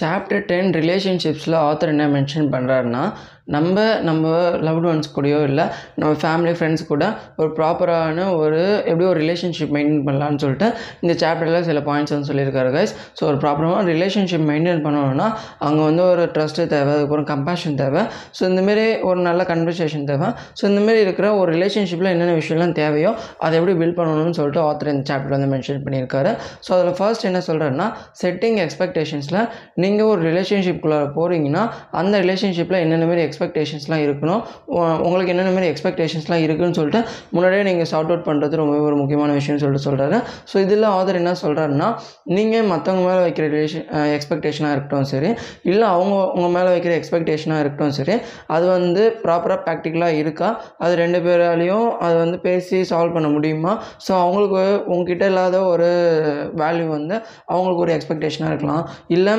Chapter ten ரிலேஷன்ஷிப்ஸில் author என்ன mention பண்ணுறாருன்னா நம்ம நம்ம லவ்டு ஒன்ஸ் கூடயோ இல்லை நம்ம ஃபேமிலி ஃப்ரெண்ட்ஸ் கூட ஒரு ப்ராப்பரான ஒரு எப்படி ஒரு ரிலேஷன்ஷிப் மெயின்டைன் பண்ணலான்னு சொல்லிட்டு இந்த சாப்டரில் சில பாயிண்ட்ஸ் வந்து சொல்லியிருக்காரு கைஸ் ஸோ ஒரு ப்ராப்பரான ரிலேஷன்ஷிப் மெயின்டைன் பண்ணணும்னா அங்கே வந்து ஒரு ட்ரஸ்ட்டு தேவை அதுக்கப்புறம் கம்பேஷன் தேவை. ஸோ இந்தமாரி ஒரு நல்ல கன்வர்சேஷன் தேவை. ஸோ இந்தமாரி இருக்கிற ஒரு ரிலேஷன்ஷிப்பில் என்னென்ன விஷயம்லாம் தேவையோ அதை எப்படி பில்ட் பண்ணணும்னு சொல்லிட்டு ஆத்தர் இந்த சாப்டர் வந்து மென்ஷன் பண்ணியிருக்காரு. ஸோ அதில் ஃபர்ஸ்ட் என்ன சொல்கிறேன்னா செட்டிங் எக்ஸ்பெக்டேஷன்ஸில் நீங்கள் ஒரு ரிலேஷன்ஷிப்குள்ளே போகிறீங்கன்னா அந்த ரிலேஷன்ஷிப்பில் என்னென்ன மாதிரி எக்ஸ்பெக்டேஷன்ஸ்லாம் இருக்கணும். உங்களுக்கு என்னென்ன மாதிரி எக்ஸ்பெக்டேஷன்ஸ்லாம் இருக்குன்னு சொல்லிட்டு முன்னாடியே நீங்கள் சார்ட் அவுட் பண்ணுறது ரொம்பவே ஒரு முக்கியமான விஷயம்னு சொல்லிட்டு சொல்கிறாரு ஸோ இதில் ஆதர் என்ன சொல்கிறாருன்னா நீங்கள் மற்றவங்க மேலே வைக்கிற ரிலேஷன் எக்ஸ்பெக்டேஷனாக இருக்கட்டும் சரி இல்லை அவங்க உங்கள் மேலே வைக்கிற எக்ஸ்பெக்டேஷனாக இருக்கட்டும் சரி அது வந்து ப்ராப்பராக ப்ராக்டிக்கலாக இருக்கா? அது ரெண்டு பேராலையும் அது வந்து பேசி சால்வ் பண்ண முடியுமா? ஸோ அவங்களுக்கு உங்ககிட்ட இல்லாத ஒரு வேல்யூ வந்து அவங்களுக்கு ஒரு எக்ஸ்பெக்டேஷனாக இருக்கலாம். இல்லை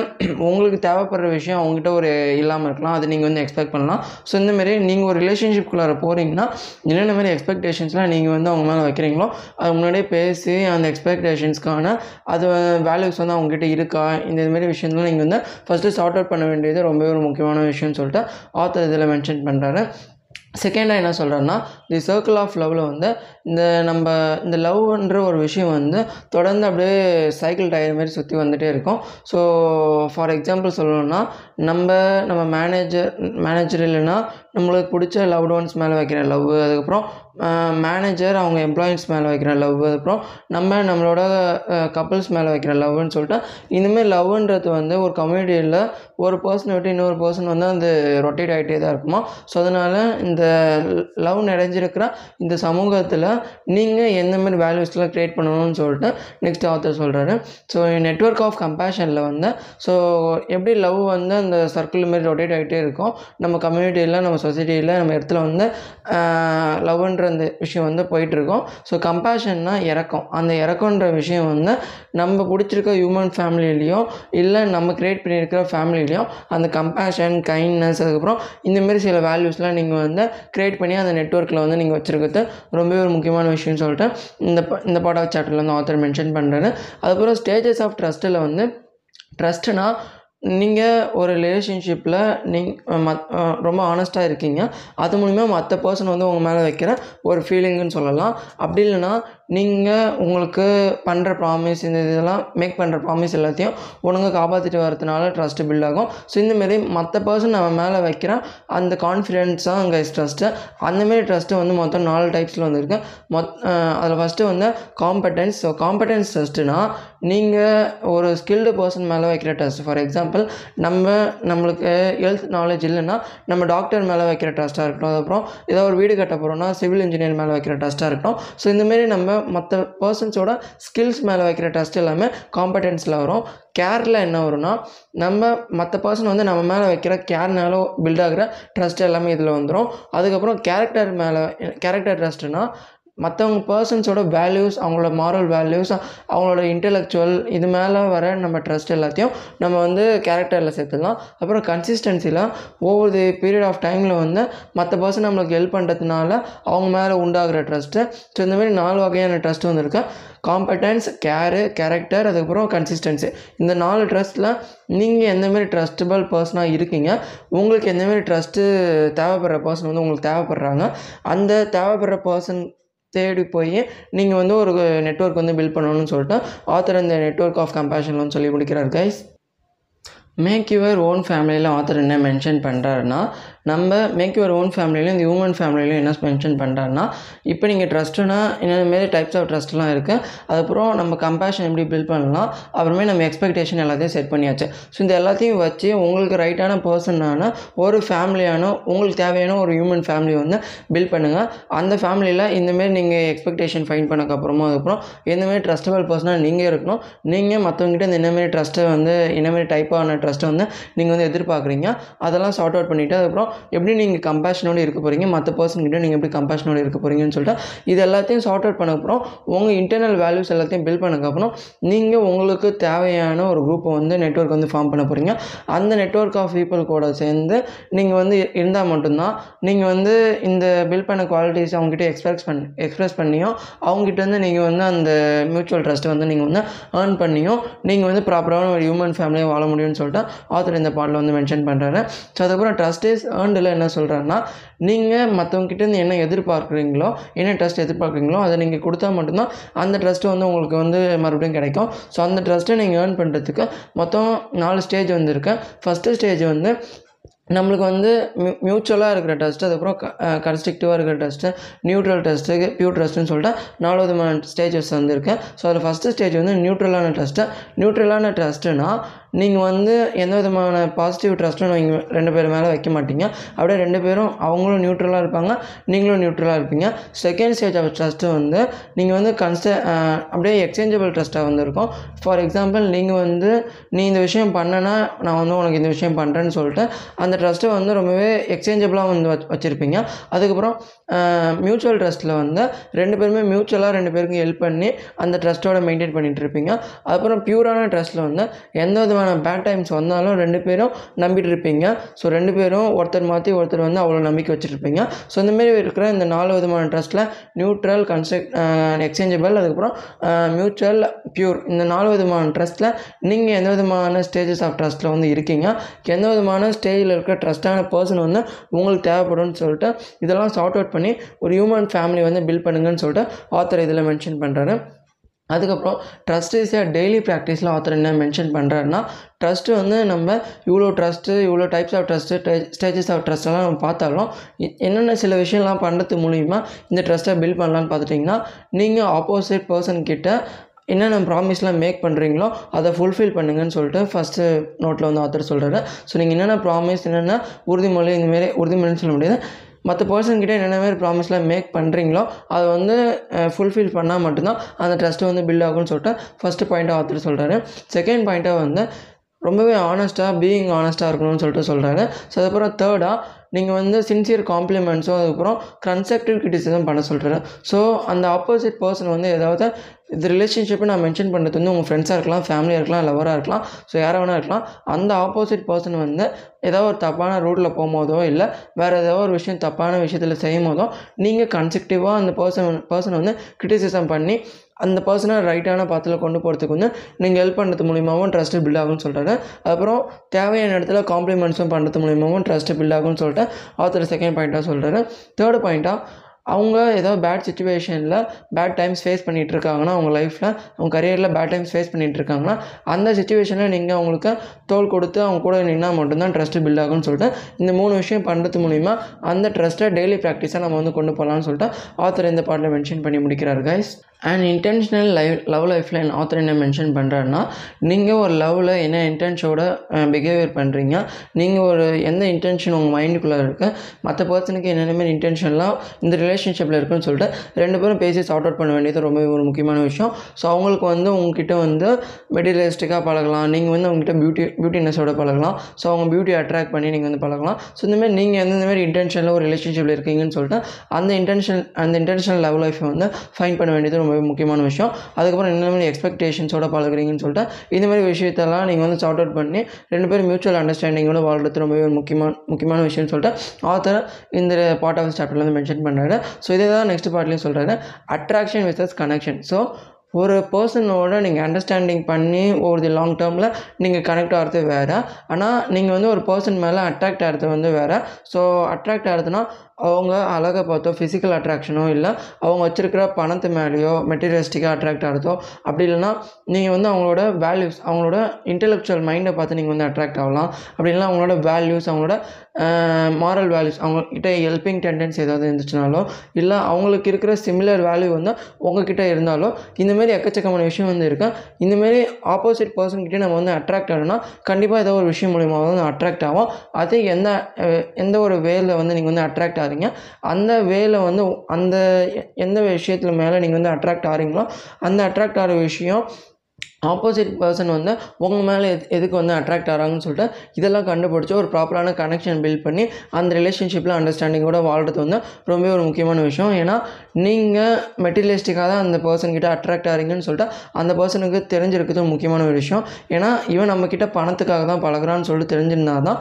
உங்களுக்கு தேவைப்படுற விஷயம் அவங்ககிட்ட ஒரு இல்லாமல் இருக்கலாம். அது நீங்கள் வந்து எக்ஸ்பெக்ட் பண்ணலாம். ஸோ இந்தமாரி நீங்கள் ஒரு ரிலேஷன்ஷிப்குள்ளார போகிறீங்கன்னா என்னென்ன மாதிரி எக்ஸ்பெக்டேஷன்ஸ்லாம் நீங்கள் வந்து அவங்க மேலே வைக்கிறீங்களோ அது முன்னாடியே பேசி அந்த எக்ஸ்பெக்டேஷன்ஸ்க்கான அது வேல்யூஸ் வந்து அவங்ககிட்ட இருக்கா இந்த மாதிரி விஷயம்லாம் நீங்கள் வந்து ஃபஸ்ட்டு சார்ட் அவுட் பண்ண வேண்டியது ரொம்பவே ஒரு முக்கியமான விஷயம்னு சொல்லிட்டு ஆத்தர் இதில் மென்ஷன் பண்ணுறாரு செகண்டாக என்ன சொல்கிறேன்னா தி சர்க்கிள் ஆஃப் லவ்வில் வந்து இந்த நம்ம இந்த லவ்ன்ற ஒரு விஷயம் வந்து தொடர்ந்து அப்படியே சைக்கிள் டயர் மாதிரி சுற்றி வந்துகிட்டே இருக்கும். ஸோ ஃபார் எக்ஸாம்பிள் சொல்லணும்னா நம்ம நம்ம மேனேஜர் மேனேஜர் இல்லைன்னா நம்மளுக்கு பிடிச்ச லவ்டு ஒன்ஸ் மேலே வைக்கிற லவ் அதுக்கப்புறம் மேனேஜர் அவங்க எம்ப்ளாயீஸ் மேலே வைக்கிற லவ் அதுக்கப்புறம் நம்ம நம்மளோட கப்புள்ஸ் மேலே வைக்கிற லவ்னு சொல்லிட்டு இந்தமாரி லவ்ன்றது வந்து ஒரு கம்யூனிட்டியில் ஒரு பர்சனை விட்டு இன்னொரு பர்சன் வந்து அது ரொட்டேட் ஆகிட்டே தான் இருக்குமா? ஸோ அதனால் இந்த லவ் நிறைஞ்சிருக்கிற இந்த சமூகத்தில் நீங்கள் எந்த மாதிரி வேல்யூஸ்லாம் க்ரியேட் பண்ணணும்னு சொல்லிட்டு நெக்ஸ்ட் ஆத்தர் சொல்கிறாரு ஸோ நெட்ஒர்க் ஆஃப் கம்பேஷனில் வந்து ஸோ எப்படி லவ் வந்து அந்த சர்க்கிள் மாதிரி ரொட்டேட் ஆகிட்டே இருக்கும் நம்ம கம்யூனிட்டியில் நம்ம சொசைட்டியில் நம்ம இடத்துல வந்து லவ்ன்ற அந்த விஷயம் வந்து போயிட்டுருக்கோம். ஸோ கம்பேஷன்னா இறக்கம். அந்த இறக்கன்ற விஷயம் வந்து நம்ம பிடிச்சிருக்க ஹியூமன் ஃபேமிலியிலையும் இல்லை நம்ம க்ரியேட் பண்ணியிருக்கிற ஃபேமிலிலையும் அந்த கம்பேஷன் கைண்ட்னஸ் அதுக்கப்புறம் இந்தமாரி சில வேல்யூஸ்லாம் நீங்கள் வந்து க்ரியேட் பண்ணி அந்த நெட்ஒர்க்கில் வந்து நீங்கள் வச்சுருக்கிறது ரொம்பவே ஒரு முக்கியமான விஷயம்னு சொல்லிட்டு இந்த ப- இந்த பாட சாப்டரில் வந்து ஆத்தர் மென்ஷன் பண்ணுறாரு அதுக்கப்புறம் ஸ்டேஜஸ் ஆஃப் ட்ரஸ்ட்டில் வந்து ட்ரஸ்ட்டுனா நீங்கள் ஒரு ரிலேஷன்ஷிப்பில் நீங்கள் மத் ரொம்ப ஆனஸ்ட்டாக இருக்கீங்க. அது மூலிமா மற்ற பர்சன் வந்து உங்கள் மேலே வைக்கிற ஒரு ஃபீலிங்குன்னு சொல்லலாம். அப்படி இல்லைன்னா நீங்கள் உங்களுக்கு பண்ணுற ப்ராமிஸ் இந்த இதெல்லாம் மேக் பண்ணுற ப்ராமிஸ் எல்லாத்தையும் ஒழுங்காக காப்பாற்றிட்டு வரதுனால ட்ரஸ்ட்டு பில்ட் ஆகும். ஸோ இந்தமாரி மற்ற பர்சன் நம்ம மேலே வைக்கிற அந்த கான்ஃபிடென்ஸ் தான் அங்கே ட்ரஸ்ட்டு அந்தமாரி ட்ரஸ்ட்டு வந்து மொத்தம் நாலு டைப்ஸில் வந்துருக்கு. மொத் அதில் ஃபஸ்ட்டு வந்து காம்படென்ஸ் ஸோ காம்படென்ஸ் ட்ரஸ்ட்டுனா நீங்கள் ஒரு ஸ்கில்டு பர்சன் மேலே வைக்கிற ட்ரஸ்ட் ஃபார் எக்ஸாம்பிள் நம்ம நம்மளுக்கு ஹெல்த் நாலேஜ் இல்லைன்னா நம்ம டாக்டர் மேலே வைக்கிற ட்ரஸ்ட்டாக இருக்கட்டும். அதுக்கப்புறம் ஏதோ ஒரு வீடு கட்ட போகிறோம்னா சிவில் இன்ஜினியர் மேலே வைக்கிற ட்ரஸ்ட்டாக இருக்கட்டும். ஸோ இந்தமாரி நம்ம மற்ற பர்சன்ஸோட ஸ்கில்ஸ் மேலே வைக்கிற ட்ரஸ்ட் எல்லாமே காம்படென்ஸில் வரும். கேரில் என்ன வரும்னா நம்ம மற்ற பர்சன் வந்து நம்ம மேலே வைக்கிற கேர்னால பில்ட் ஆகிற ட்ரஸ்ட் எல்லாமே இதில் வந்துடும் அதுக்கப்புறம் கேரக்டர் மேலே கேரக்டர் ட்ரஸ்ட்னா மற்றவங்க பர்சன்ஸோட வேல்யூஸ் அவங்களோட மாரல் வேல்யூஸ் அவங்களோட இன்டெலெக்சுவல் இது மேலே வர நம்ம ட்ரஸ்ட் எல்லாத்தையும் நம்ம வந்து கேரக்டரில் சேர்த்துக்கலாம். அப்புறம் கன்சிஸ்டன்சியில் ஓவர் தி பீரியட் ஆஃப் டைமில் வந்து மற்ற பர்சன் நம்மளுக்கு ஹெல்ப் பண்ணுறதுனால அவங்க மேலே உண்டாகிற ட்ரஸ்ட்டு ஸோ இந்தமாரி நாலு வகையான ட்ரஸ்ட் வந்துருக்கு காம்படன்ஸ் கேரு கேரக்டர் அதுக்கப்புறம் கன்சிஸ்டன்சி இந்த நாலு ட்ரஸ்ட்டில் நீங்கள் எந்தமாரி ட்ரஸ்டபிள் பர்சனாக இருக்கீங்க உங்களுக்கு எந்தமாரி ட்ரஸ்ட்டு தேவைப்படுற பர்சன் வந்து உங்களுக்கு தேவைப்படுறாங்க அந்த தேவைப்படுற பர்சன் தேடி போய் நீங்கள் வந்து ஒரு நெட்வொர்க் வந்து பில்ட் பண்ணணும்னு சொல்லிட்டு ஆத்தர் இந்த நெட்வொர்க் ஆஃப் கம்பேஷன் சொல்லி முடிக்கிறார் கைஸ் மேக் யுவர் ஓன் ஃபேமிலியில் ஆத்தர் என்ன மென்ஷன் பண்ணுறாருன்னா நம்ம மேக் யுவர் ஓன் ஃபேமிலியிலும் இந்த ஹியூமன் ஃபேமிலியிலும் என்ன மென்ஷன் பண்ணுறாருன்னா இப்போ நீங்கள் ட்ரஸ்ட்டுனா என்னென்ன மாரி டைப்ஸ் ஆஃப் ட்ரஸ்ட்லாம் இருக்குது அதுக்கப்புறம் நம்ம கம்பேஷன் எப்படி பில்ட் பண்ணலாம் அப்புறமே நம்ம எக்ஸ்பெக்டேஷன் எல்லாத்தையும் செட் பண்ணியாச்சு. ஸோ இந்த எல்லாத்தையும் வச்சு உங்களுக்கு ரைட்டான பர்சனான ஒரு ஃபேமிலியான உங்களுக்கு தேவையான ஒரு ஹியூமன் ஃபேமிலி வந்து பில்ட் பண்ணுங்கள் அந்த ஃபேமிலியில் இந்தமாரி நீங்கள் எக்ஸ்பெக்டேஷன் ஃபைன் பண்ணக்கப்புறமா அதுக்கப்புறம் எந்தமாரி ட்ரஸ்டபிள் பர்சனாக நீங்கள் இருக்கணும். நீங்கள் மற்றவங்ககிட்ட இந்த என்னமாரி ட்ரஸ்ட்டை வந்து என்னமாரி டைப்பான ஃபஸ்ட்டு வந்து நீங்கள் வந்து எதிர்பார்க்குறீங்க. அதெல்லாம் சார்ட் அவுட் பண்ணிவிட்டு அதுக்கப்புறம் எப்படி நீங்கள் கம்பேஷனோடு இருக்க போகிறீங்க மற்ற பர்சன்கிட்ட நீங்கள் எப்படி கம்பேஷனோடு இருக்க போகிறீங்கன்னு சொல்லிட்டு இது எல்லாத்தையும் சார்ட் அவுட் பண்ணக்கப்புறம் உங்கள் இன்டர்னல் வேல்யூஸ் எல்லாத்தையும் பில்ட் பண்ணக்கப்புறம் நீங்கள் உங்களுக்கு தேவையான ஒரு குரூப்பை வந்து நெட்வொர்க் வந்து ஃபார்ம் பண்ண போகிறீங்க அந்த நெட்வொர்க் ஆஃப் பீப்புள் கூட சேர்ந்து நீங்கள் வந்து இருந்தால் மட்டும்தான் நீங்கள் வந்து இந்த பில்ட் பண்ண குவாலிட்டிஸ் அவங்ககிட்ட எக்ஸ்பிரஸ் பண்ணி எக்ஸ்பிரஸ் பண்ணியும் அவங்ககிட்ட வந்து நீங்கள் வந்து அந்த மியூச்சுவல் ட்ரஸ்ட்டை வந்து நீங்கள் வந்து ஏர்ன் பண்ணியும் நீங்கள் வந்து ப்ராப்பரான ஒரு ஹியூமன் ஃபேமிலியாக வாழ முடியும்னு சொல்லிட்டு ஆத்தர் இந்த பாட்டில் வந்து மென்ஷன் பண்ணுறாரு ஸோ அதுக்கப்புறம் ட்ரஸ்ட் இஸ் ஏர்ண்டில் என்ன சொல்கிறாருன்னா நீங்கள் மற்றவங்ககிட்டேருந்து என்ன எதிர்பார்க்குறீங்களோ என்ன ட்ரஸ்ட் எதிர்பார்க்குறீங்களோ அதை நீங்கள் கொடுத்தா மட்டும்தான் அந்த ட்ரஸ்ட்டு வந்து உங்களுக்கு வந்து மறுபடியும் கிடைக்கும். ஸோ அந்த ட்ரஸ்ட்டை நீங்கள் ஏர்ன் பண்ணுறதுக்கு மொத்தம் நாலு ஸ்டேஜ் வந்துருக்கு. ஃபஸ்ட்டு ஸ்டேஜ் வந்து நம்மளுக்கு வந்து மியூ மியூச்சுவலாக இருக்கிற டெஸ்ட் அதுக்கப்புறம் க கன்ஸ்ட்ரக்டிவாக இருக்கிற டெஸ்ட்டு நியூட்ரல் டெஸ்ட்டு பியூர் டெஸ்ட்டுன்னு சொல்லிட்டு நாலு விதமான ஸ்டேஜஸ் வந்துருக்கேன் ஸோ அதில் ஃபஸ்ட்டு ஸ்டேஜ் வந்து நியூட்ரலான டெஸ்ட்டு நியூட்ரலான டெஸ்ட்டுனா நீங்கள் வந்து எந்த விதமான பாசிட்டிவ் ட்ரஸ்ட்டும் நீங்கள் ரெண்டு பேர் மேலே வைக்க மாட்டீங்க. அப்படியே ரெண்டு பேரும் அவங்களும் நியூட்ரலாக இருப்பாங்க நீங்களும் நியூட்ரலாக இருப்பீங்க. செகண்ட் ஸ்டேஜ் ஆஃப் ட்ரஸ்ட்டு வந்து நீங்கள் வந்து கன்ஸ்ட அப்படியே எக்ஸ்சேஞ்சபிள் ட்ரஸ்ட்டாக வந்துருக்கும். ஃபார் எக்ஸாம்பிள் நீங்கள் வந்து நீ இந்த விஷயம் பண்ணனா நான் வந்து உனக்கு இந்த விஷயம் பண்ணுறேன்னு சொல்லிட்டு அந்த ட்ரஸ்ட்டை வந்து ரொம்பவே எக்ஸ்சேஞ்சபிளாக வந்து வச் வச்சுருப்பீங்க. அதுக்கப்புறம் மியூச்சுவல் ட்ரஸ்ட்டில் வந்து ரெண்டு பேருமே மியூச்சுவலாக ரெண்டு பேருக்கும் ஹெல்ப் பண்ணி அந்த ட்ரஸ்ட்டோட மெயின்டைன் பண்ணிகிட்டு இருப்பீங்க அதுக்கப்புறம் பியூரான ட்ரஸ்ட்டில் வந்து எந்த விதமான பேட் டைம்ஸ் வந்தாலும் ரெண்டு பேரும் நம்பிட்டு இருப்பீங்க ஸோ ரெண்டு பேரும் ஒருத்தர் மாற்றி ஒருத்தர் வந்து அவ்வளோ நம்பிக்கை வச்சுருப்பீங்க. ஸோ இந்தமாரி இருக்கிற இந்த நாலு விதமான ட்ரஸ்ட்டில் நியூட்ரல் கன்ஸ்ட்ரக்ட் எக்ஸ்சேஞ்சபிள் அதுக்கப்புறம் மியூச்சுவல் பியூர் இந்த நாலு விதமான ட்ரஸ்ட்டில் நீங்கள் எந்த விதமான ஸ்டேஜஸ் ஆஃப் ட்ரஸ்ட்டில் வந்து இருக்கீங்க. எந்த விதமான ஸ்டேஜில் இருக்கிற ட்ரஸ்டான பர்சன் வந்து உங்களுக்கு தேவைப்படும்னு சொல்லிட்டு இதெல்லாம் சார்ட் அவுட் பண்ணி ஒரு ஹியூமன் ஃபேமிலி வந்து பில்ட் பண்ணுங்கன்னு சொல்லிட்டு ஆத்தர் இதில் மென்ஷன் பண்ணுறாரு அதுக்கப்புறம் ட்ரஸ்ட் இஸ் ஏ டெய்லி ப்ராக்டிஸில் ஆத்தர் என்ன மென்ஷன் பண்ணுறாருன்னா ட்ரஸ்ட்டு வந்து நம்ம இவ்வளோ ட்ரஸ்ட்டு இவ்வளோ types of trust stages of ட்ரஸ்ட்டெல்லாம் நம்ம பார்த்தாலும் என்னென்ன சில விஷயம்லாம் பண்ணுறது மூலிமா இந்த ட்ரஸ்ட்டை பில்ட் பண்ணலான்னு பார்த்துட்டிங்கன்னா நீங்கள் ஆப்போசிட் பர்சன் கிட்ட என்னென்ன ப்ராமிஸ்லாம் மேக் பண்ணுறீங்களோ அதை ஃபுல்ஃபில் பண்ணுங்கன்னு சொல்லிட்டு ஃபஸ்ட்டு நோட்டில் வந்து ஆத்தர் சொல்கிறாரு ஸோ நீங்கள் என்னென்ன ப்ராமிஸ் என்னென்ன உறுதிமொழி இந்தமாரி உறுதிமொழின்னு சொல்ல முடியாது. மற்ற பர்சன்கிட்ட என்னென்ன மாதிரி ப்ராமிஸ்லாம் மேக் பண்ணுறீங்களோ அதை வந்து ஃபுல்ஃபில் பண்ணால் மட்டும்தான் அந்த ட்ரஸ்ட்டு வந்து பில்ட் ஆகும்னு சொல்லிட்டு ஃபஸ்ட்டு பாயிண்ட்டாக ஆத்தர் சொல்கிறாரு செகண்ட் பாயிண்ட்டாக வந்து ரொம்பவே ஆனஸ்ட்டாக பீயிங் ஆனஸ்ட்டாக இருக்கணும்னு சொல்லிட்டு சொல்கிறாரு ஸோ அதுக்கப்புறம் தேர்டாக நீங்கள் வந்து சின்சியர் காம்ப்ளிமெண்ட்ஸும் அதுக்கப்புறம் கன்ஸ்ட்ரக்டிவ் கிரிட்டிசிசம் பண்ண சொல்கிறாரு ஸோ அந்த ஆப்போசிட் பர்சன் வந்து ஏதாவது இந்த ரிலேஷன்ஷிப்பை நான் மென்ஷன் பண்ணுறது வந்து உங்கள் ஃப்ரெண்ட்ஸாக இருக்கலாம் ஃபேமிலியாக இருக்கலாம் லவராக இருக்கலாம். ஸோ யாராக வேணா இருக்கலாம். அந்த ஆப்போசிட் பர்சன் வந்து ஏதோ ஒரு தப்பான ரூட்டில் போகும்போதோ இல்லை வேறு ஏதோ ஒரு விஷயம் தப்பான விஷயத்தில் செய்யும் போதோ நீங்கள் கன்ஸ்ட்ரக்டிவாக அந்த பர்சன் பர்சனை வந்து கிரிட்டிசிசம் பண்ணி அந்த பர்சனை ரைட்டான பாத்தில் கொண்டு போகிறதுக்கு வந்து நீங்கள் ஹெல்ப் பண்ணுறது மூலியமாகவும் ட்ரஸ்ட்டு பில்ட் ஆகும்னு சொல்கிறாரு அப்புறம் தேவையான இடத்துல காம்ப்ளிமெண்ட்ஸும் பண்ணுறது மூலியமாகவும் ட்ரஸ்ட்டு பில்ட் ஆகும்னு சொல்லிட்டு ஆத்தர் செகண்ட் பாயிண்ட்டாக சொல்கிறாரு தேர்ட் பாயிண்ட்டாக அவங்க ஏதோ பேட் சுச்சுவேஷனில் பேட் டைம்ஸ் ஃபேஸ் பண்ணிகிட்டு இருக்காங்கன்னா அவங்க லைஃப்பில் அவங்க கரியரில் பேட் டைம்ஸ் ஃபேஸ் பண்ணிகிட்டு இருக்காங்கன்னா அந்த சுச்சுவேஷனில் நீங்கள் அவங்களுக்கு தோல் கொடுத்து அவங்க கூட நின்னால் மட்டும்தான் ட்ரஸ்ட்டு பில்ட் ஆகும்னு சொல்லிட்டு இந்த மூணு விஷயம் பண்ணுறது மூலிமா அந்த ட்ரஸ்ட்டை டெய்லி ப்ராக்டிஸாக நம்ம வந்து கொண்டு போகலான்னு சொல்லிட்டு ஆத்தர் இந்த பாட்டில் மென்ஷன் பண்ணி முடிக்கிறார் guys and intentional live love லைஃப்பில் என் ஆத்தர் என்ன மென்ஷன் பண்ணுறாருன்னா நீங்கள் ஒரு லவ்வில் என்ன இன்டென்ஷோட பிஹேவியர் பண்ணுறீங்க நீங்கள் ஒரு எந்த இன்டென்ஷன் உங்கள் மைண்டுக்குள்ளே இருக்குது மற்ற பர்சனுக்கு என்னென்ன மாதிரி இன்டென்ஷன்லாம் இந்த ரிலேஷன்ஷிப்பில் இருக்குன்னு சொல்லிட்டு ரெண்டு பேரும் பேசி சார்ட் அவுட் பண்ண வேண்டியது ரொம்ப ஒரு முக்கியமான விஷயம். ஸோ அவங்களுக்கு வந்து உங்ககிட்ட வந்து மெட்டீரியலிஸ்டிக்காக பழகலாம் நீங்கள் வந்து அவங்ககிட்ட பியூட்டி பியூட்டினஸோட பழகலாம். ஸோ அவங்க பியூட்டி அட்ராக்ட் பண்ணி நீங்கள் வந்து பழகலாம். ஸோ இந்தமாதிரி நீங்கள் எந்த மாதிரி இன்டென்ஷனில் ஒரு ரிலேஷன்ஷிப்பில் இருக்கீங்கன்னு சொல்லிட்டு அந்த இன்டென்ஷன் அந்த இன்டென்ஷனல் லவ் லைஃப்பை வந்து ஃபைன் பண்ண வேண்டியது ரொம்ப ரொம்பவே முக்கியமான விஷயம். அதுக்கப்புறம் என்ன மாதிரி எக்ஸ்பெக்டேஷன்ஸோட பழகுறீங்கன்னு சொல்லிட்டு இந்த மாதிரி விஷயத்தெல்லாம் நீங்கள் வந்து சார்ட் அவுட் பண்ணி ரெண்டு பேரும் மியூச்சுவல் அண்டர்ஸ்டாண்டிங்கோட வாழ்றது ரொம்பவே ஒரு முக்கியமான முக்கியமான விஷயம்னு சொல்லிட்டு ஆத்தர் இந்த பார்ட் ஆஃப் சாப்டர்ல வந்து மென்ஷன் பண்ணுறாரு ஸோ இதே தான் நெக்ஸ்ட் பார்ட்லேயும் சொல்கிறாரு அட்ராக்ஷன் விசஸ் கனெக்ஷன் ஸோ ஒரு பர்சனோட நீங்கள் அண்டர்ஸ்டாண்டிங் பண்ணி ஒரு லாங் டேர்மில் நீங்கள் கனெக்ட் ஆகிறது வேறு. ஆனால் நீங்கள் வந்து ஒரு பர்சன் மேலே அட்ராக்ட் ஆகிறது வந்து வேறு. ஸோ அட்ராக்ட் ஆகிறதுனா அவங்க அழகை பார்த்தோ ஃபிசிக்கல் அட்ராக்ஷனோ இல்லை அவங்க வச்சுருக்கிற பணத்து மேலேயோ மெட்டீரியலிஸ்டிக்காக அட்ராக்ட் ஆகிறதோ அப்படி இல்லைன்னா நீங்கள் வந்து அவங்களோட வேல்யூஸ் அவங்களோட இன்டெலெக்சுவல் மைண்டை பார்த்து நீங்கள் வந்து அட்ராக்ட் ஆகலாம். அப்படி இல்லைனா அவங்களோட வேல்யூஸ் அவங்களோட மாரல் வேல்யூஸ் அவங்கக்கிட்ட ஹெல்பிங் டெண்டன்ஸ் ஏதாவது இருந்துச்சுனாலோ இல்லை அவங்களுக்கு இருக்கிற சிமிலர் வேல்யூ வந்து உங்ககிட்ட இருந்தாலோ இந்தமாரி எக்கச்சக்கமான விஷயம் வந்து இருக்கா. இந்தமாரி ஆப்போசிட் பர்சன்கிட்ட நம்ம வந்து அட்ராக்ட் ஆகணும்னா கண்டிப்பாக ஏதோ ஒரு விஷயம் மூலிமா வந்து அட்ராக்ட் ஆகும் அது எந்த எந்த ஒரு வேல வந்து நீங்கள் வந்து அட்ராக்ட் ஆகிறீங்க அந்த வேலை வந்து அந்த எந்த விஷயத்தில் மேலே நீங்கள் வந்து அட்ராக்ட் ஆகிறீங்களோ அந்த அட்ராக்ட் ஆகிற விஷயம் ஆப்போசிட் பர்சன் வந்து உங்கள் மேலே எது எதுக்கு வந்து அட்ராக்ட் ஆகிறாங்கன்னு சொல்லிட்டு இதெல்லாம் கண்டுபிடிச்சி ஒரு ப்ராப்பரான கனெக்ஷன் பில்ட் பண்ணி அந்த ரிலேஷன்ஷிப்பில் அண்டர்ஸ்டாண்டிங்கோட வாழ்கிறது வந்து ரொம்ப ஒரு முக்கியமான விஷயம். ஏன்னா நீங்கள் மெட்டீரியலிஸ்டிக்காக தான் அந்த பர்சன்கிட்ட அட்ராக்ட் ஆகிறீங்கன்னு சொல்லிட்டு அந்த பர்சனுக்கு தெரிஞ்சிருக்கிறது முக்கியமான ஒரு விஷயம். ஏன்னா இவன் நம்மக்கிட்ட பணத்துக்காக தான் பழகுறான்னு சொல்லிட்டு தெரிஞ்சிருந்தா தான்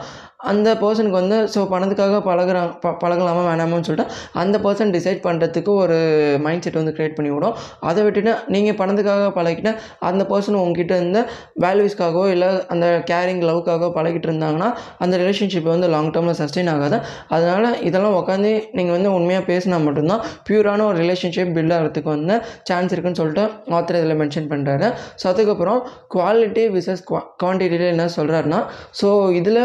அந்த பர்சனுக்கு வந்து ஸோ பணத்துக்காக பழகுறாங்க ப பழகலாமா வேணாமான்னு சொல்லிட்டு அந்த பர்சன் டிசைட் பண்ணுறதுக்கு ஒரு மைண்ட் செட் வந்து க்ரியேட் பண்ணி விடும் அதை விட்டுட்டு நீங்கள் பணத்துக்காக பழகிட்டு அந்த பர்சன் உங்ககிட்ட இருந்து வேல்யூஸ்க்காகவோ இல்லை அந்த கேரிங் லவ்க்காகவோ பழகிட்டு இருந்தாங்கன்னா அந்த ரிலேஷன்ஷிப் வந்து லாங் டேர்மில் சஸ்டெயின் ஆகாது. அதனால் இதெல்லாம் உட்காந்து நீங்கள் வந்து உண்மையாக பேசினா மட்டும்தான் பியூரான ஒரு ரிலேஷன்ஷிப் பில்ட் ஆகிறதுக்கு வந்து சான்ஸ் இருக்குன்னு சொல்லிட்டு ஆத்தர் இதில் மென்ஷன் பண்ணுறாரு ஸோ அதுக்கப்புறம் குவாலிட்டி விசஸ் குவா குவான்டிட்டியில் என்ன சொல்கிறாருன்னா ஸோ இதில்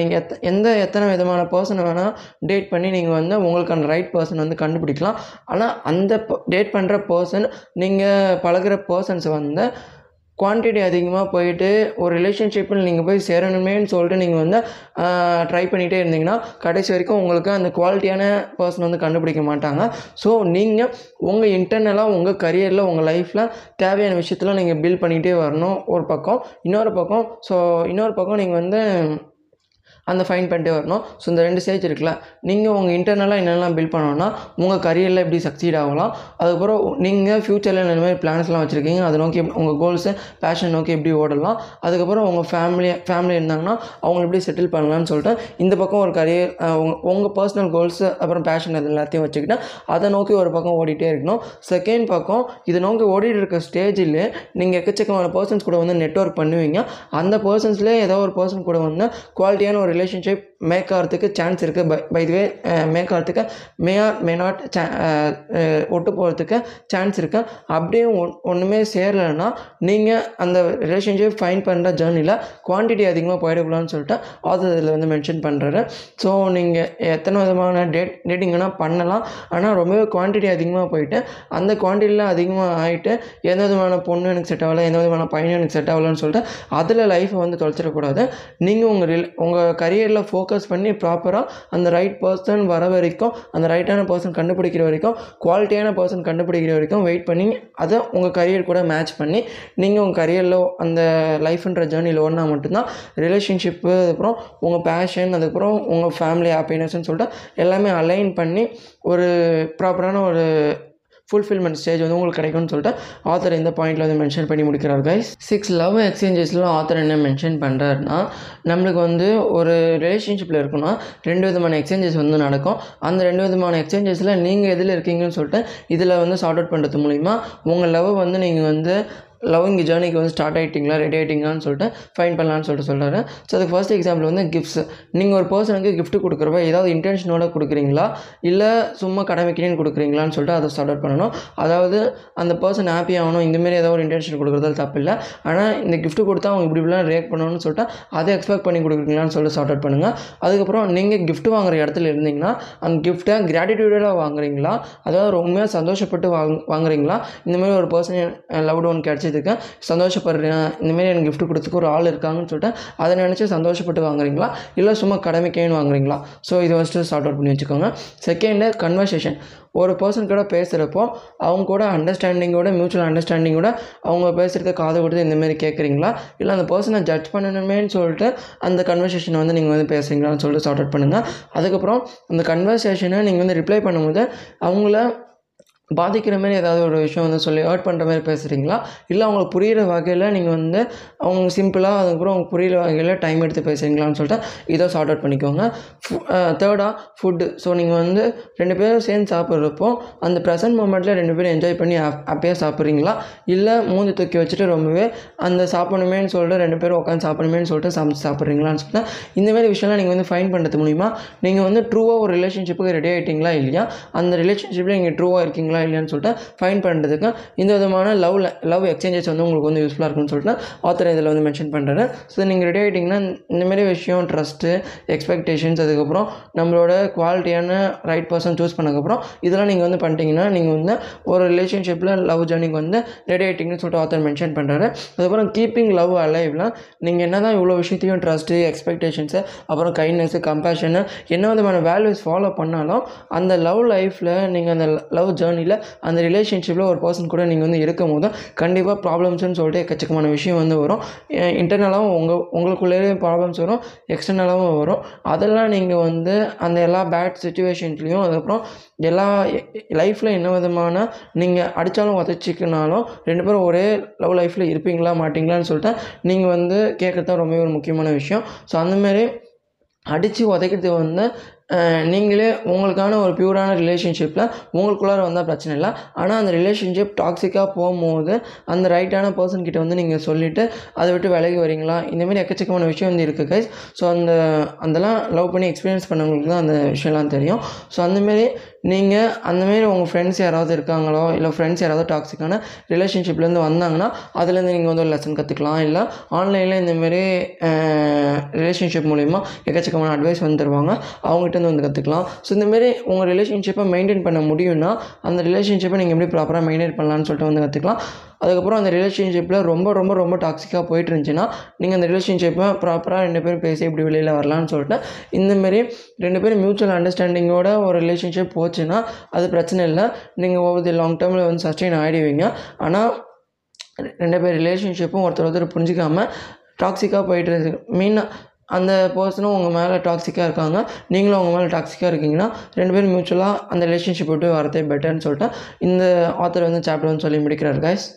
நீங்கள் எத் எந்த எத்தனை விதமான பர்சனை வேணால் டேட் பண்ணி நீங்கள் வந்து உங்களுக்கான ரைட் பர்சன் வந்து கண்டுபிடிக்கலாம். ஆனால் அந்த டேட் பண்ணுற பர்சன் நீங்கள் பழகுற பர்சன்ஸ் வந்து குவான்டிட்டி அதிகமாக போயிட்டு ஒரு ரிலேஷன்ஷிப்பில் நீங்கள் போய் சேரணுமேன்னு சொல்லிட்டு நீங்கள் வந்து ட்ரை பண்ணிகிட்டே இருந்தீங்கன்னா கடைசி வரைக்கும் உங்களுக்கு அந்த குவாலிட்டியான பர்சன் வந்து கண்டுபிடிக்க மாட்டாங்க. ஸோ நீங்கள் உங்கள் இன்டர்னலாக உங்கள் கரியரில் உங்கள் லைஃப்பில் தேவையான விஷயத்தில் நீங்கள் பில்ட் பண்ணிகிட்டே வரணும். ஒரு பக்கம் இன்னொரு பக்கம் ஸோ இன்னொரு பக்கம் நீங்கள் வந்து அந்த ஃபைன் பண்ணிட்டே வரணும். ஸோ இந்த ரெண்டு ஸ்டேஜ் இருக்குல்ல நீங்கள் உங்கள் இன்டர்னலாக என்னெல்லாம் பில்ட் பண்ணணும்னா உங்கள் கரியரில் எப்படி சக்சீட் ஆகலாம் அதுக்கப்புறம் நீங்கள் ஃப்யூச்சரில் என்ன மாதிரி பிளான்ஸ்லாம் வச்சுருக்கீங்க அதை நோக்கி உங்கள் கோல்ஸு பேஷன் நோக்கி எப்படி ஓடலாம் அதுக்கப்புறம் உங்கள் ஃபேமிலி ஃபேமிலி இருந்தாங்கன்னா அவங்கள எப்படி செட்டில் பண்ணலாம்னு சொல்லிட்டு இந்த பக்கம் ஒரு கரியர் உங்கள் உங்கள் பர்சனல் கோல்ஸு அப்புறம் பேஷன் அது எல்லாத்தையும் வச்சுக்கிட்டு அதை நோக்கி ஒரு பக்கம் ஓடிட்டே இருக்கணும். செகண்ட் பக்கம் இதை நோக்கி ஓடிட்டு இருக்க ஸ்டேஜில் நீங்கள் எக்கச்சக்கமான பர்சன்ஸ் கூட வந்து நெட்ஒர்க் பண்ணுவீங்க. அந்த பர்சன்ஸ்லேயே ஏதோ ஒரு பர்சன் கூட வந்து குவாலிட்டியான ஒரு ரிலேஷன்ஷிப் மேக் ஆகிறதுக்கு சான்ஸ் இருக்குது பை பை வே மேக் ஆகிறதுக்கு மே ஆர் மே நாட் ஒட்டு போகிறதுக்கு சான்ஸ் இருக்குது அப்படியே ஒன் ஒன்றுமே சேரலைன்னா நீங்கள் அந்த ரிலேஷன்ஷிப் ஃபைன் பண்ணுற ஜேர்னியில் குவான்டிட்டி அதிகமாக போயிடக்கூடாதுன்னு சொல்லிட்டு ஆதர் இதில் வந்து மென்ஷன் பண்ணுறாரு ஸோ நீங்கள் எத்தனை விதமான டேட் டேட்டிங்கன்னா பண்ணலாம். ஆனால் ரொம்பவே குவான்டிட்டி அதிகமாக போயிட்டு அந்த குவான்டிட்டியில் அதிகமாக ஆகிட்டு எந்த விதமான பொண்ணு எனக்கு செட் ஆகலை எந்த விதமான பையனும் எனக்கு செட் ஆகலைன்னு சொல்லிட்டு அதில் லைஃப்பை வந்து தொலைச்சிடக்கூடாது. நீங்கள் உங்கள் ரில் உங்கள் கரியரில் ஃபோக் ஃபோக்கஸ் பண்ணி ப்ராப்பராக அந்த ரைட் பர்சன் வர வரைக்கும் அந்த ரைட்டான பர்சன் கண்டுபிடிக்கிற வரைக்கும் குவாலிட்டியான பர்சன் கண்டுபிடிக்கிற வரைக்கும் வெயிட் பண்ணி அதை உங்கள் கரியர் கூட மேட்ச் பண்ணி நீங்கள் உங்கள் கரியரில் அந்த லைஃப்ன்ற ஜேர்னியில் ஓடினா மட்டும்தான் ரிலேஷன்ஷிப்பு அதுக்கப்புறம் உங்கள் பேஷன் அதுக்கப்புறம் உங்கள் ஃபேமிலி ஹாப்பினஸ்ன்னு சொல்லிட்டு எல்லாமே அலைன் பண்ணி ஒரு ப்ராப்பரான ஒரு ஃபுல்ஃபில்மெண்ட் ஸ்டேஜ் வந்து உங்களுக்கு கிடைக்கும்னு சொல்லிட்டு ஆத்தர் இந்த பாயிண்டில் வந்து மென்ஷன் பண்ணி முடிக்கிறார் கைஸ் சிக்ஸ் லவ் எக்ஸ்சேஞ்சஸில் ஆத்தர் என்ன மென்ஷன் பண்ணுறாருன்னா நம்மளுக்கு வந்து ஒரு ரிலேஷன்ஷிப்பில் இருக்குன்னா ரெண்டு விதமான எக்ஸ்சேஞ்சஸ் வந்து நடக்கும். அந்த ரெண்டு விதமான எக்ஸ்சேஞ்சஸில் நீங்கள் எதில் இருக்கீங்கன்னு சொல்லிட்டு இதில் வந்து சார்ட் அவுட் பண்ணுறது மூலிமா உங்கள் லவ் வந்து நீங்கள் வந்து லவ்விங் ஜேர்னிக்கு வந்து ஸ்டார்ட் ஆகிட்டிங்களா ரெடி ஆகிட்டிங்களான்னு சொல்லிட்டு ஃபைன் பண்ணலான்னு சொல்லிட்டு சொல்கிறாரு ஸோ அதுக்கு ஃபர்ஸ்ட் எக்ஸாம்பிள் வந்து கிஃப்ட்ஸ் நீங்கள் ஒரு பர்சனுக்கு கிஃப்ட் கொடுக்குறப்ப ஏதாவது இன்டென்ஷனோட கொடுக்குறீங்களா? இல்லை சும்மா கடமைக்கினேன்னு கொடுக்குறீங்களான்னு சொல்லிட்டு அதை ஸ்டார்ட் பண்ணணும். அதாவது அந்த பர்சன் ஹாப்பி ஆகணும் இந்தமாரி ஏதாவது ஒரு இன்டென்ஷன் கொடுக்குறதால தப்பு இல்லை ஆனால் இந்த கிஃப்ட் கொடுத்தா அவங்க இப்படி இப்படிலாம் ரியாக்ட் பண்ணணும்னு சொல்லிட்டு அதை எக்ஸ்பெக்ட் பண்ணி கொடுக்குறீங்களான்னு சொல்லிட்டு ஸ்டார்ட் அவுட் பண்ணுங்கள் அதுக்கப்புறம் நீங்கள் கிஃப்ட் வாங்குற இடத்துல இருந்தீங்கன்னா அந்த கிஃப்ட்டை கிராட்டிடியூடாக வாங்குறீங்களா? அதாவது ரொம்பவே சந்தோஷப்பட்டு வாங் வாங்குறீங்களா? இந்தமாரி ஒரு பர்சன் லவ்டு ஒன் கிடச்சிதுக்கு சந்தோஷப்படுறேன். இந்தமாரி எனக்கு கிஃப்ட் கொடுத்துக்கு ஒரு ஆள் இருக்காங்கன்னு சொல்லிட்டு அதை நினச்சி சந்தோஷப்பட்டு வாங்குறீங்களா? இல்லை சும்மா கடமைக்கேன்னு வாங்குறீங்களா? ஸோ இதை ஃபஸ்ட்டு சார்ட் அவுட் பண்ணி வச்சுக்கோங்க. செகண்டு கன்வர்சேஷன் ஒரு பர்சன் கூட பேசுகிறப்போ அவங்க கூட அண்டர்ஸ்டாண்டிங்கோட மியூச்சுவல் அண்டர்ஸ்டாண்டிங்கோட அவங்க பேசுகிறத காது கொடுத்து இந்தமாரி கேட்குறீங்களா இல்லை அந்த பர்சனை ஜட்ஜ் பண்ணணுமேன்னு சொல்லிட்டு அந்த கன்வர்சேஷனை வந்து நீங்கள் வந்து பேசுகிறீங்களான்னு சொல்லிட்டு ஸ்டார்ட் அவுட் பண்ணுங்கள் அதுக்கப்புறம் அந்த கன்வர்சேஷனை நீங்கள் வந்து ரிப்ளை பண்ணும்போது அவங்கள பாதிக்கிற மாதிரி ஏதாவது ஒரு விஷயம் வந்து சொல்லி ஹர்ட் பண்ணுற மாதிரி பேசுகிறீங்களா இல்லை அவங்களுக்கு புரிகிற வகையில் நீங்கள் வந்து அவங்க சிம்பிளாக அதுக்கப்புறம் அவங்க புரிகிற வகையில் டைம் எடுத்து பேசுகிறீங்களான்னு சொல்லிட்டு இதை சார்ட் அவுட் பண்ணிக்கோங்க. தேர்டாக ஃபுட்டு ஸோ நீங்கள் வந்து ரெண்டு பேரும் சேர்ந்து சாப்பிட்றப்போ அந்த ப்ரெசன்ட் மூமெண்ட்டில் ரெண்டு பேரும் என்ஜாய் பண்ணி ஹாப்பியாக சாப்பிட்றீங்களா? இல்லை மூஞ்சி தூக்கி வச்சுட்டு ரொம்பவே அந்த சாப்பிடணுமேனு சொல்லிட்டு ரெண்டு பேரும் உட்காந்து சாப்பிடணுமேனு சொல்லிட்டு சமைச்சு சாப்பிட்றீங்களான்னு சொல்லிட்டு இந்தமாரி விஷயம்லாம் நீங்கள் வந்து ஃபைன் பண்ணுறது மூலிமா நீங்கள் வந்து ட்ரூவாக ஒரு ரிலேஷன்ஷிப்புக்கு ரெடி ஆகிட்டீங்களா இல்லையா? அந்த ரிலேஷன்ஷிப்பில் நீங்கள் ட்ரூவாக இருக்கீங்களா இல்லையான்னு சொல்லிட்டு ஃபைன் பண்ணுறதுக்கு இந்த விதமான லவ் லவ் எக்ஸ்சேஞ்சஸ் வந்து உங்களுக்கு வந்து யூஸ்ஃபுல்லாக இருக்கும்னு சொல்லிட்டு ஆத்தர் இதில் வந்து மென்ஷன் பண்ணுறாரு ஸோ நீங்கள் ரெடி ஆகிட்டிங்கன்னா இந்தமாரி விஷயம் ட்ரஸ்ட்டு எக்ஸ்பெக்டேஷன்ஸ் அதுக்கப்புறம் நம்மளோட குவாலிட்டியான ரைட் பர்சன் சூஸ் பண்ணக்கப்புறம் இதெல்லாம் நீங்கள் வந்து பண்ணிட்டீங்கன்னா நீங்கள் வந்து ஒரு ரிலேஷன்ஷிப்பில் லவ் ஜேர்னிக்கு வந்து ரெடி ஆகிட்டிங்கன்னு சொல்லிட்டு ஆத்தர் மென்ஷன் பண்ணுறாரு அதுக்கப்புறம் கீப்பிங் லவ் அலைவ்லாம் நீங்கள் என்ன தான் இவ்வளோ விஷயத்தையும் ட்ரஸ்ட்டு எக்ஸ்பெக்டேஷன்ஸு அப்புறம் கைண்ட்னஸ்ஸு கம்பேஷனு என்ன விதமான வேல்யூஸ் ஃபாலோ பண்ணாலும் அந்த லவ் லைஃப்பில் நீங்கள் அந்த லவ் ஜேர்னியில் இல்லை அந்த ரிலேஷன்ஷிப்பில் ஒரு பர்சன் கூட நீங்கள் வந்து இருக்கும் போது கண்டிப்பாக ப்ராப்ளம்ஸ்னு சொல்லிட்டு எக்கச்சக்கமான விஷயம் வந்து வரும். இன்டர்னலாகவும் உங்கள் உங்களுக்குள்ளேயே ப்ராப்ளம்ஸ் வரும் எக்ஸ்டர்னலாகவும் வரும். அதெல்லாம் நீங்கள் வந்து அந்த எல்லா பேட் சுச்சுவேஷன்ஸ்லேயும் அதுக்கப்புறம் எல்லா லைஃப்பில் என்ன விதமான நீங்கள் அடித்தாலும் உதச்சிக்கினாலும் ரெண்டு பேரும் ஒரே லவ் லைஃப்பில் இருப்பீங்களா மாட்டிங்களான்னு சொல்லிட்டு நீங்கள் வந்து கேட்குறது தான் ரொம்பவே ஒரு முக்கியமான விஷயம். ஸோ அந்தமாரி அடித்து உதைக்கிறது வந்து நீங்களே உங்களுக்கான ஒரு பியூரான ரிலேஷன்ஷிப்பில் உங்களுக்குள்ளார வந்தால் பிரச்சனை இல்லை. ஆனால் அந்த ரிலேஷன்ஷிப் டாக்ஸிக்காக போகும்போது அந்த ரைட்டான பர்சன் கிட்ட வந்து நீங்கள் சொல்லிவிட்டு அதை விட்டு விலகி வரீங்களா? இந்தமாரி எக்கச்சக்கமான விஷயம் வந்து இருக்குது கைஸ் ஸோ அந்த அதெல்லாம் லவ் பண்ணி எக்ஸ்பீரியன்ஸ் பண்ணவங்களுக்கு தான் அந்த விஷயம்லாம் தெரியும். ஸோ அந்தமாரி நீங்கள் அந்தமாரி உங்கள் ஃப்ரெண்ட்ஸ் யாராவது இருக்காங்களோ இல்லை ஃப்ரெண்ட்ஸ் யாராவது டாக்ஸிக்கான ரிலேஷன்ஷிப்லேருந்து வந்தாங்கன்னா அதுலேருந்து நீங்கள் வந்து ஒரு லெசன் கற்றுக்கலாம் இல்லை ஆன்லைனில் இந்தமாரி ரிலேஷன்ஷிப் மூலிமா எக்கச்சக்கமான அட்வைஸ் வந்து தருவாங்க அவங்ககிட்ட வந்து கற்றுக்கலாம் ஸோ இந்தமாரி உங்கள் ரிலேஷன்ஷிப்பை மெயின்டைன் பண்ண முடியும்னா அந்த ரிலேஷன்ஷிப்பை நீங்கள் எப்படி ப்ராப்பராக மெயின்டைன் பண்ணலான்னு சொல்லிட்டு வந்து கற்றுக்கலாம் அதுக்கப்புறம் அந்த ரிலேஷன்ஷிப்பில் ரொம்ப ரொம்ப ரொம்ப டாக்ஸிக்காக போயிட்டு இருந்துச்சுன்னா நீங்கள் அந்த ரிலேஷன்ஷிப்பை ப்ராப்பராக ரெண்டு பேரும் பேசி இப்படி வெளியில் வரலான்னு சொல்லிட்டு இந்தமாரி ரெண்டு பேரும் மியூச்சுவல் அண்டர்ஸ்டாண்டிங்கோட ஒரு ரிலேஷன்ஷிப் போச்சுன்னா அது பிரச்சனை இல்லை. நீங்கள் ஓவர் லாங் டேர்மில் வந்து சஸ்டெயின் ஆகிடுவீங்க ஆனால் ரெண்டு பேர் ரிலேஷன்ஷிப்பும் ஒருத்தர் ஒருத்தர் புரிஞ்சிக்காமல் டாக்ஸிக்காக போயிட்டு இருக்கு மீன் அந்த பர்சனும் உங்கள் மேலே டாக்ஸிக்காக இருக்காங்க. நீங்களும் அவங்க மேலே டாக்ஸிக்காக இருக்கீங்கன்னா ரெண்டு பேரும் மியூச்சுவலாக அந்த ரிலேஷன்ஷிப் விட்டு வரதே பெட்டர்னு சொல்லிட்டு இந்த ஆத்தர் வந்து சாப்டர் வந்து சொல்லி முடிக்கிறார் கைஸ்